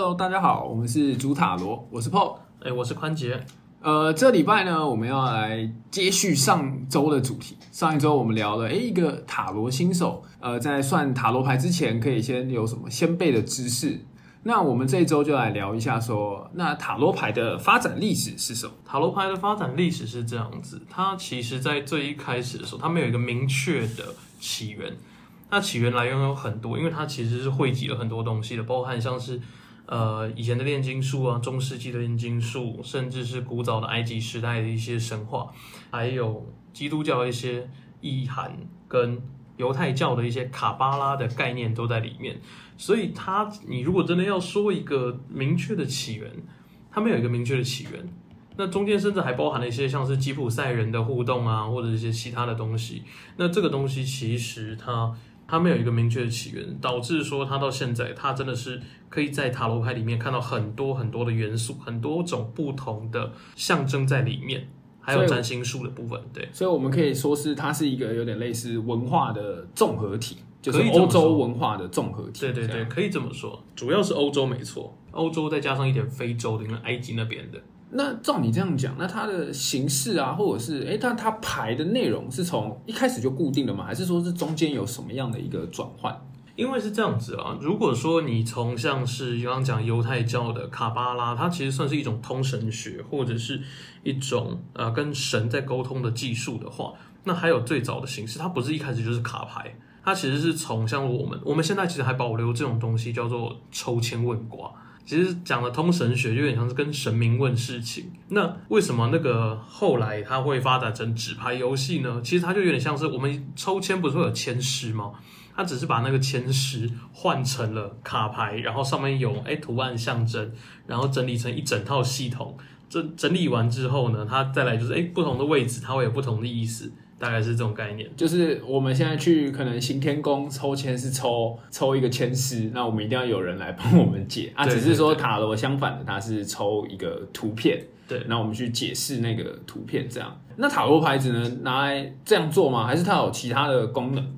Hello，大家好，我们是主塔罗，我是 Paul。哎，我是宽杰。呃，这礼拜呢，我们要来接续上周的主题。上一周我们聊了，哎，一个塔罗新手，呃，在算塔罗牌之前，可以先有什么先辈的知识。那我们这一周就来聊一下，说那塔罗牌的发展历史是什么？塔罗牌的发展历史是这样子，它其实在最一开始的时候，它没有一个明确的起源。那起源来源有很多，因为它其实是汇集了很多东西的，包含像是呃以前的炼金术啊，中世纪的炼金术，甚至是古早的埃及时代的一些神话，还有基督教的一些意涵跟犹太教的一些卡巴拉的概念都在里面。所以它，你如果真的要说一个明确的起源，它没有一个明确的起源。那中间甚至还包含了一些像是吉普赛人的互动啊，或者一些其他的东西。那这个东西其实它它没有一个明确的起源，导致说它到现在，它真的是可以在塔罗牌里面看到很多很多的元素，很多种不同的象征在里面，还有占星术的部分。对，所以我们可以说是它是一个有点类似文化的综合体。就是欧洲文化的综合体。对对对，可以这么说，主要是欧洲没错，欧洲再加上一点非洲的，跟埃及那边的。那照你这样讲，那它的形式啊，或者是哎，它它牌的内容是从一开始就固定的吗？还是说是中间有什么样的一个转换？因为是这样子啊，如果说你从像是刚刚讲犹太教的卡巴拉，它其实算是一种通神学，或者是一种呃跟神在沟通的技术的话，那还有最早的形式，它不是一开始就是卡牌。它其实是从像我们，我们现在其实还保留这种东西，叫做抽签问卦。其实讲的通神学就，有点像是跟神明问事情。那为什么那个后来它会发展成纸牌游戏呢？其实它就有点像是我们抽签不是会有签诗吗？它只是把那个签诗换成了卡牌，然后上面有哎图案象征，然后整理成一整套系统。这整理完之后呢，它再来就是哎不同的位置，它会有不同的意思。大概是这种概念，就是我们现在去可能行天宫抽签是抽抽一个签师，那我们一定要有人来帮我们解 啊。只是说塔罗相反的，它是抽一个图片，对，那我们去解释那个图片这样。那塔罗牌只能拿来这样做吗？还是它有其他的功能？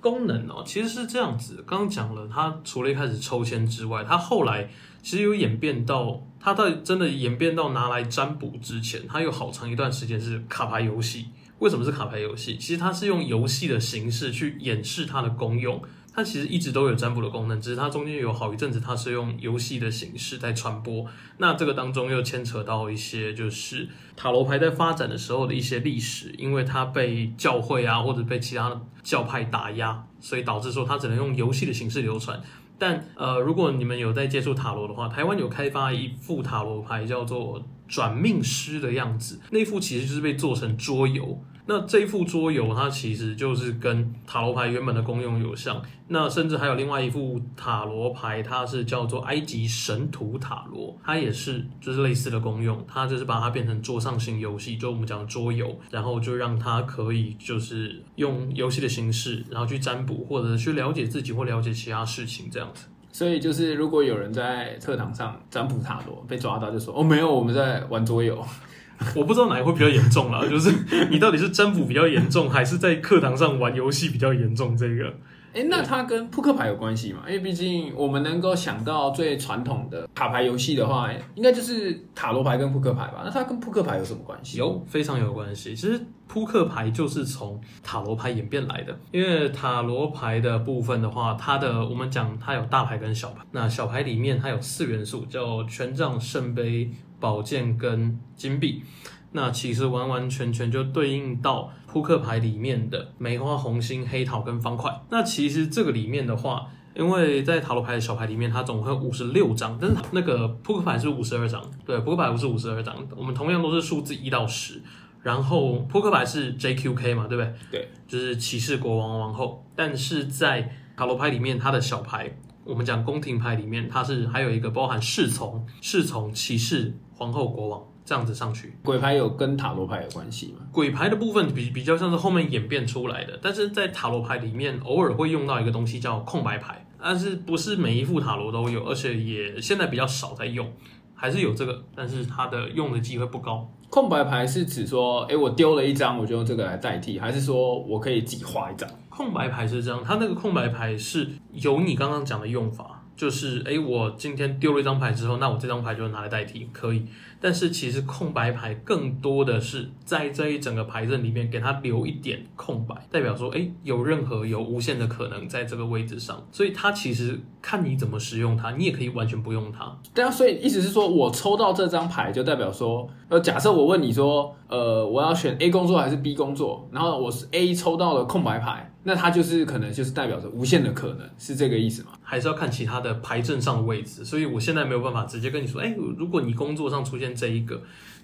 功能哦，其实是这样子。刚刚讲了，它除了一开始抽签之外，它后来其实有演变到，它到真的演变到拿来占卜之前，它有好长一段时间是卡牌游戏。为什么是卡牌游戏？其实它是用游戏的形式去演示它的功用。它其实一直都有占卜的功能，只是它中间有好一阵子它是用游戏的形式在传播。那这个当中又牵扯到一些就是塔罗牌在发展的时候的一些历史，因为它被教会啊或者被其他教派打压，所以导致说它只能用游戏的形式流传。但呃，如果你们有在接触塔罗的话，台湾有开发一副塔罗牌叫做转命师的样子，那副其实就是被做成桌游。那这一副桌游，它其实就是跟塔罗牌原本的功用有像。那甚至还有另外一副塔罗牌，它是叫做埃及神图塔罗，它也是就是类似的功用。它就是把它变成桌上型游戏，就我们讲桌游，然后就让它可以就是用游戏的形式，然后去占卜或者去了解自己或了解其他事情这样子。所以就是如果有人在课堂上占卜塔罗被抓到，就说哦没有，我们在玩桌游。我不知道哪一会比较严重啦，就是你到底是占卜比较严重，还是在课堂上玩游戏比较严重？这个，哎，那它跟扑克牌有关系吗？因为毕竟我们能够想到最传统的卡牌游戏的话，应该就是塔罗牌跟扑克牌吧？那它跟扑克牌有什么关系？有，非常有关系。其实扑克牌就是从塔罗牌演变来的，因为塔罗牌的部分的话，它的我们讲它有大牌跟小牌，那小牌里面它有四元素，叫权杖、圣杯。宝剑跟金币，那其实完完全全就对应到扑克牌里面的梅花、红心、黑桃跟方块。那其实这个里面的话，因为在塔罗牌的小牌里面，它总共五十六张，但是那个扑克牌是五十二张。对，扑克牌不是五十二张，我们同样都是数字一到十。然后扑克牌是 JQK 嘛，对不对？对，就是骑士、国王、王后。但是在塔罗牌里面，它的小牌，我们讲宫廷牌里面，它是还有一个包含侍从、侍从、骑士。皇后、国王这样子上去，鬼牌有跟塔罗牌有关系吗？鬼牌的部分比比较像是后面演变出来的，但是在塔罗牌里面偶尔会用到一个东西叫空白牌，但是不是每一副塔罗都有，而且也现在比较少在用，还是有这个，但是它的用的机会不高。空白牌是指说，哎，我丢了一张，我就用这个来代替，还是说我可以自己画一张？空白牌是这样，它那个空白牌是有你刚刚讲的用法。就是哎，我今天丢了一张牌之后，那我这张牌就拿来代替，可以。但是其实空白牌更多的是在这一整个牌阵里面给它留一点空白，代表说，哎，有任何有无限的可能在这个位置上，所以它其实看你怎么使用它，你也可以完全不用它。对啊，所以意思是说我抽到这张牌，就代表说，呃，假设我问你说，呃，我要选 A 工作还是 B 工作，然后我是 A 抽到了空白牌。那它就是可能就是代表着无限的可能，是这个意思吗？还是要看其他的牌阵上的位置？所以我现在没有办法直接跟你说，哎，如果你工作上出现这一个。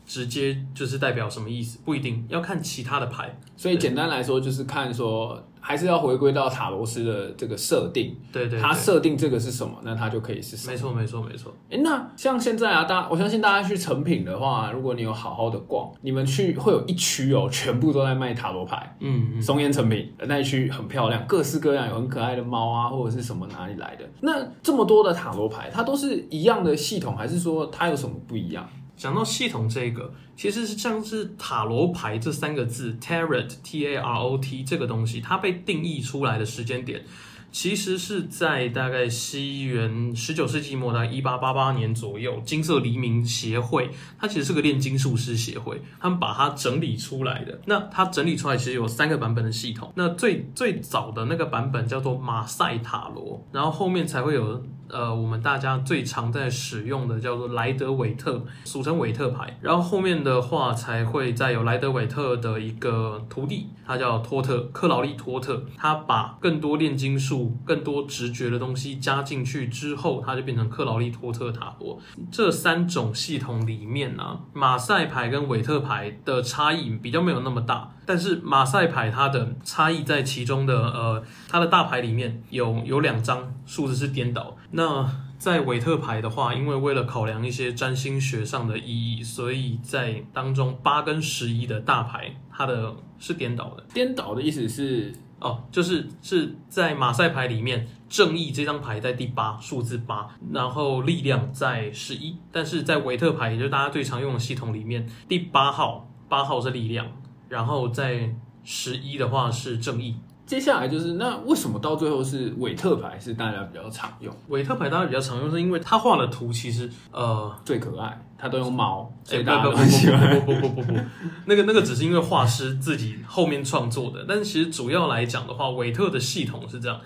直接就是代表什么意思？不一定要看其他的牌，所以简单来说就是看说，还是要回归到塔罗斯的这个设定。对对，他设定这个是什么，那他就可以是什么。没错没错没错。哎，那像现在啊，大我相信大家去成品的话，如果你有好好的逛，你们去会有一区哦，全部都在卖塔罗牌。嗯嗯。松烟成品那一区很漂亮，各式各样，有很可爱的猫啊，或者是什么哪里来的？那这么多的塔罗牌，它都是一样的系统，还是说它有什么不一样？讲到系统这个，其实是像是塔罗牌这三个字，tarot t a r o t 这个东西，它被定义出来的时间点。其实是在大概西元十九世纪末，大概一八八八年左右，金色黎明协会，它其实是个炼金术师协会，他们把它整理出来的。那它整理出来其实有三个版本的系统。那最最早的那个版本叫做马赛塔罗，然后后面才会有呃我们大家最常在使用的叫做莱德韦特，俗称韦特牌。然后后面的的话才会再有莱德韦特的一个徒弟，他叫托特克劳利托特，他把更多炼金术。更多直觉的东西加进去之后，他就变成克劳利托特塔罗。这三种系统里面呢，马赛牌跟韦特牌的差异比较没有那么大，但是马赛牌它的差异在其中的呃，它的大牌里面有有两张数字是颠倒。那在韦特牌的话，因为为了考量一些占星学上的意义，所以在当中八跟十一的大牌它的是颠倒的。颠倒的意思是。哦，就是是在马赛牌里面，正义这张牌在第八，数字八，然后力量在十一，但是在维特牌，也就是大家最常用的系统里面，第八号，八号是力量，然后在十一的话是正义。接下来就是那为什么到最后是韦特牌是大家比较常用？韦特牌大家比较常用，是因为他画的图其实呃最可爱，他都用猫，所以大家都很喜欢。不不不不不不，那个那个只是因为画师自己后面创作的，但是其实主要来讲的话，韦特的系统是这样。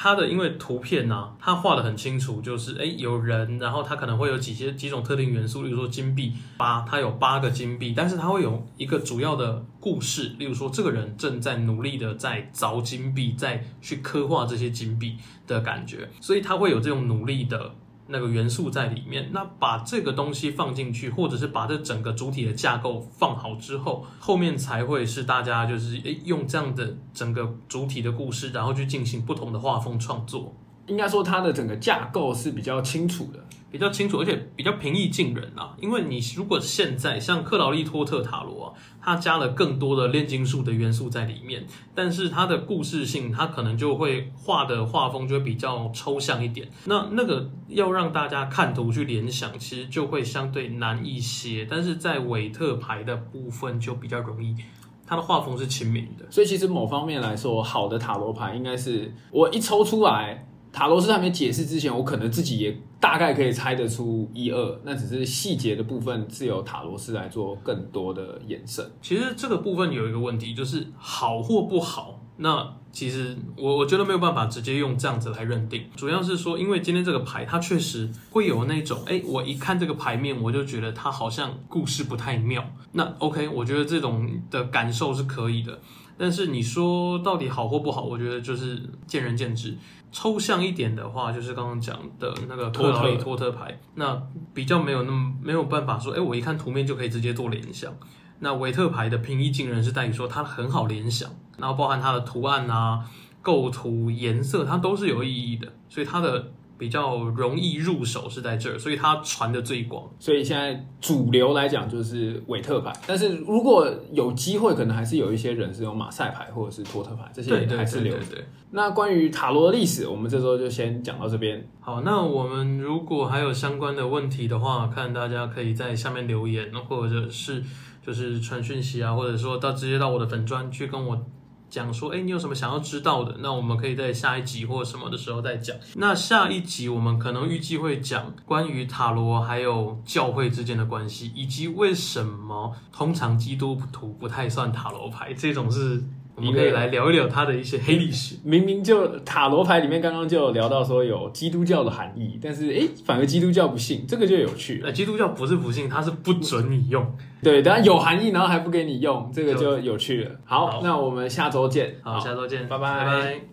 它的因为图片呢，它画的很清楚，就是哎有人，然后它可能会有几些几种特定元素，例如说金币八，它有八个金币，但是它会有一个主要的故事，例如说这个人正在努力的在凿金币，在去刻画这些金币的感觉，所以它会有这种努力的。那个元素在里面，那把这个东西放进去，或者是把这整个主体的架构放好之后，后面才会是大家就是诶用这样的整个主体的故事，然后去进行不同的画风创作。应该说它的整个架构是比较清楚的。比较清楚，而且比较平易近人啊。因为你如果现在像克劳利托特塔罗啊，它加了更多的炼金术的元素在里面，但是它的故事性，它可能就会画的画风就会比较抽象一点。那那个要让大家看图去联想，其实就会相对难一些。但是在韦特牌的部分就比较容易，它的画风是亲民的。所以其实某方面来说，好的塔罗牌应该是我一抽出来。塔罗斯还没解释之前，我可能自己也大概可以猜得出一二，那只是细节的部分是由塔罗斯来做更多的延伸。其实这个部分有一个问题，就是好或不好，那其实我我觉得没有办法直接用这样子来认定。主要是说，因为今天这个牌它确实会有那种，哎，我一看这个牌面，我就觉得它好像故事不太妙。那 OK，我觉得这种的感受是可以的。但是你说到底好或不好，我觉得就是见仁见智。抽象一点的话，就是刚刚讲的那个托特托特牌，那比较没有那么没有办法说，哎，我一看图面就可以直接做联想。那维特牌的平易近人是在于说它很好联想，然后包含它的图案啊、构图、颜色，它都是有意义的，所以它的。比较容易入手是在这儿，所以它传的最广。所以现在主流来讲就是韦特牌，但是如果有机会，可能还是有一些人是用马赛牌或者是托特牌，这些还是留。那关于塔罗的历史，我们这周就先讲到这边。好，那我们如果还有相关的问题的话，看大家可以在下面留言，或者是就是传讯息啊，或者说到直接到我的粉砖去跟我讲说，哎，你有什么想要知道的？那我们可以在下一集或什么的时候再讲。那下一集我们可能预计会讲关于塔罗还有教会之间的关系，以及为什么通常基督徒不太算塔罗牌，这种是我们可以来聊一聊它的一些黑历史。明明就塔罗牌里面刚刚就有聊到说有基督教的含义，但是哎，反而基督教不信，这个就有趣了。呃，基督教不是不信，它是不准你用。对，当然有含义，然后还不给你用，这个就有趣了。好，好那我们下周见。好，下周见，拜拜拜拜。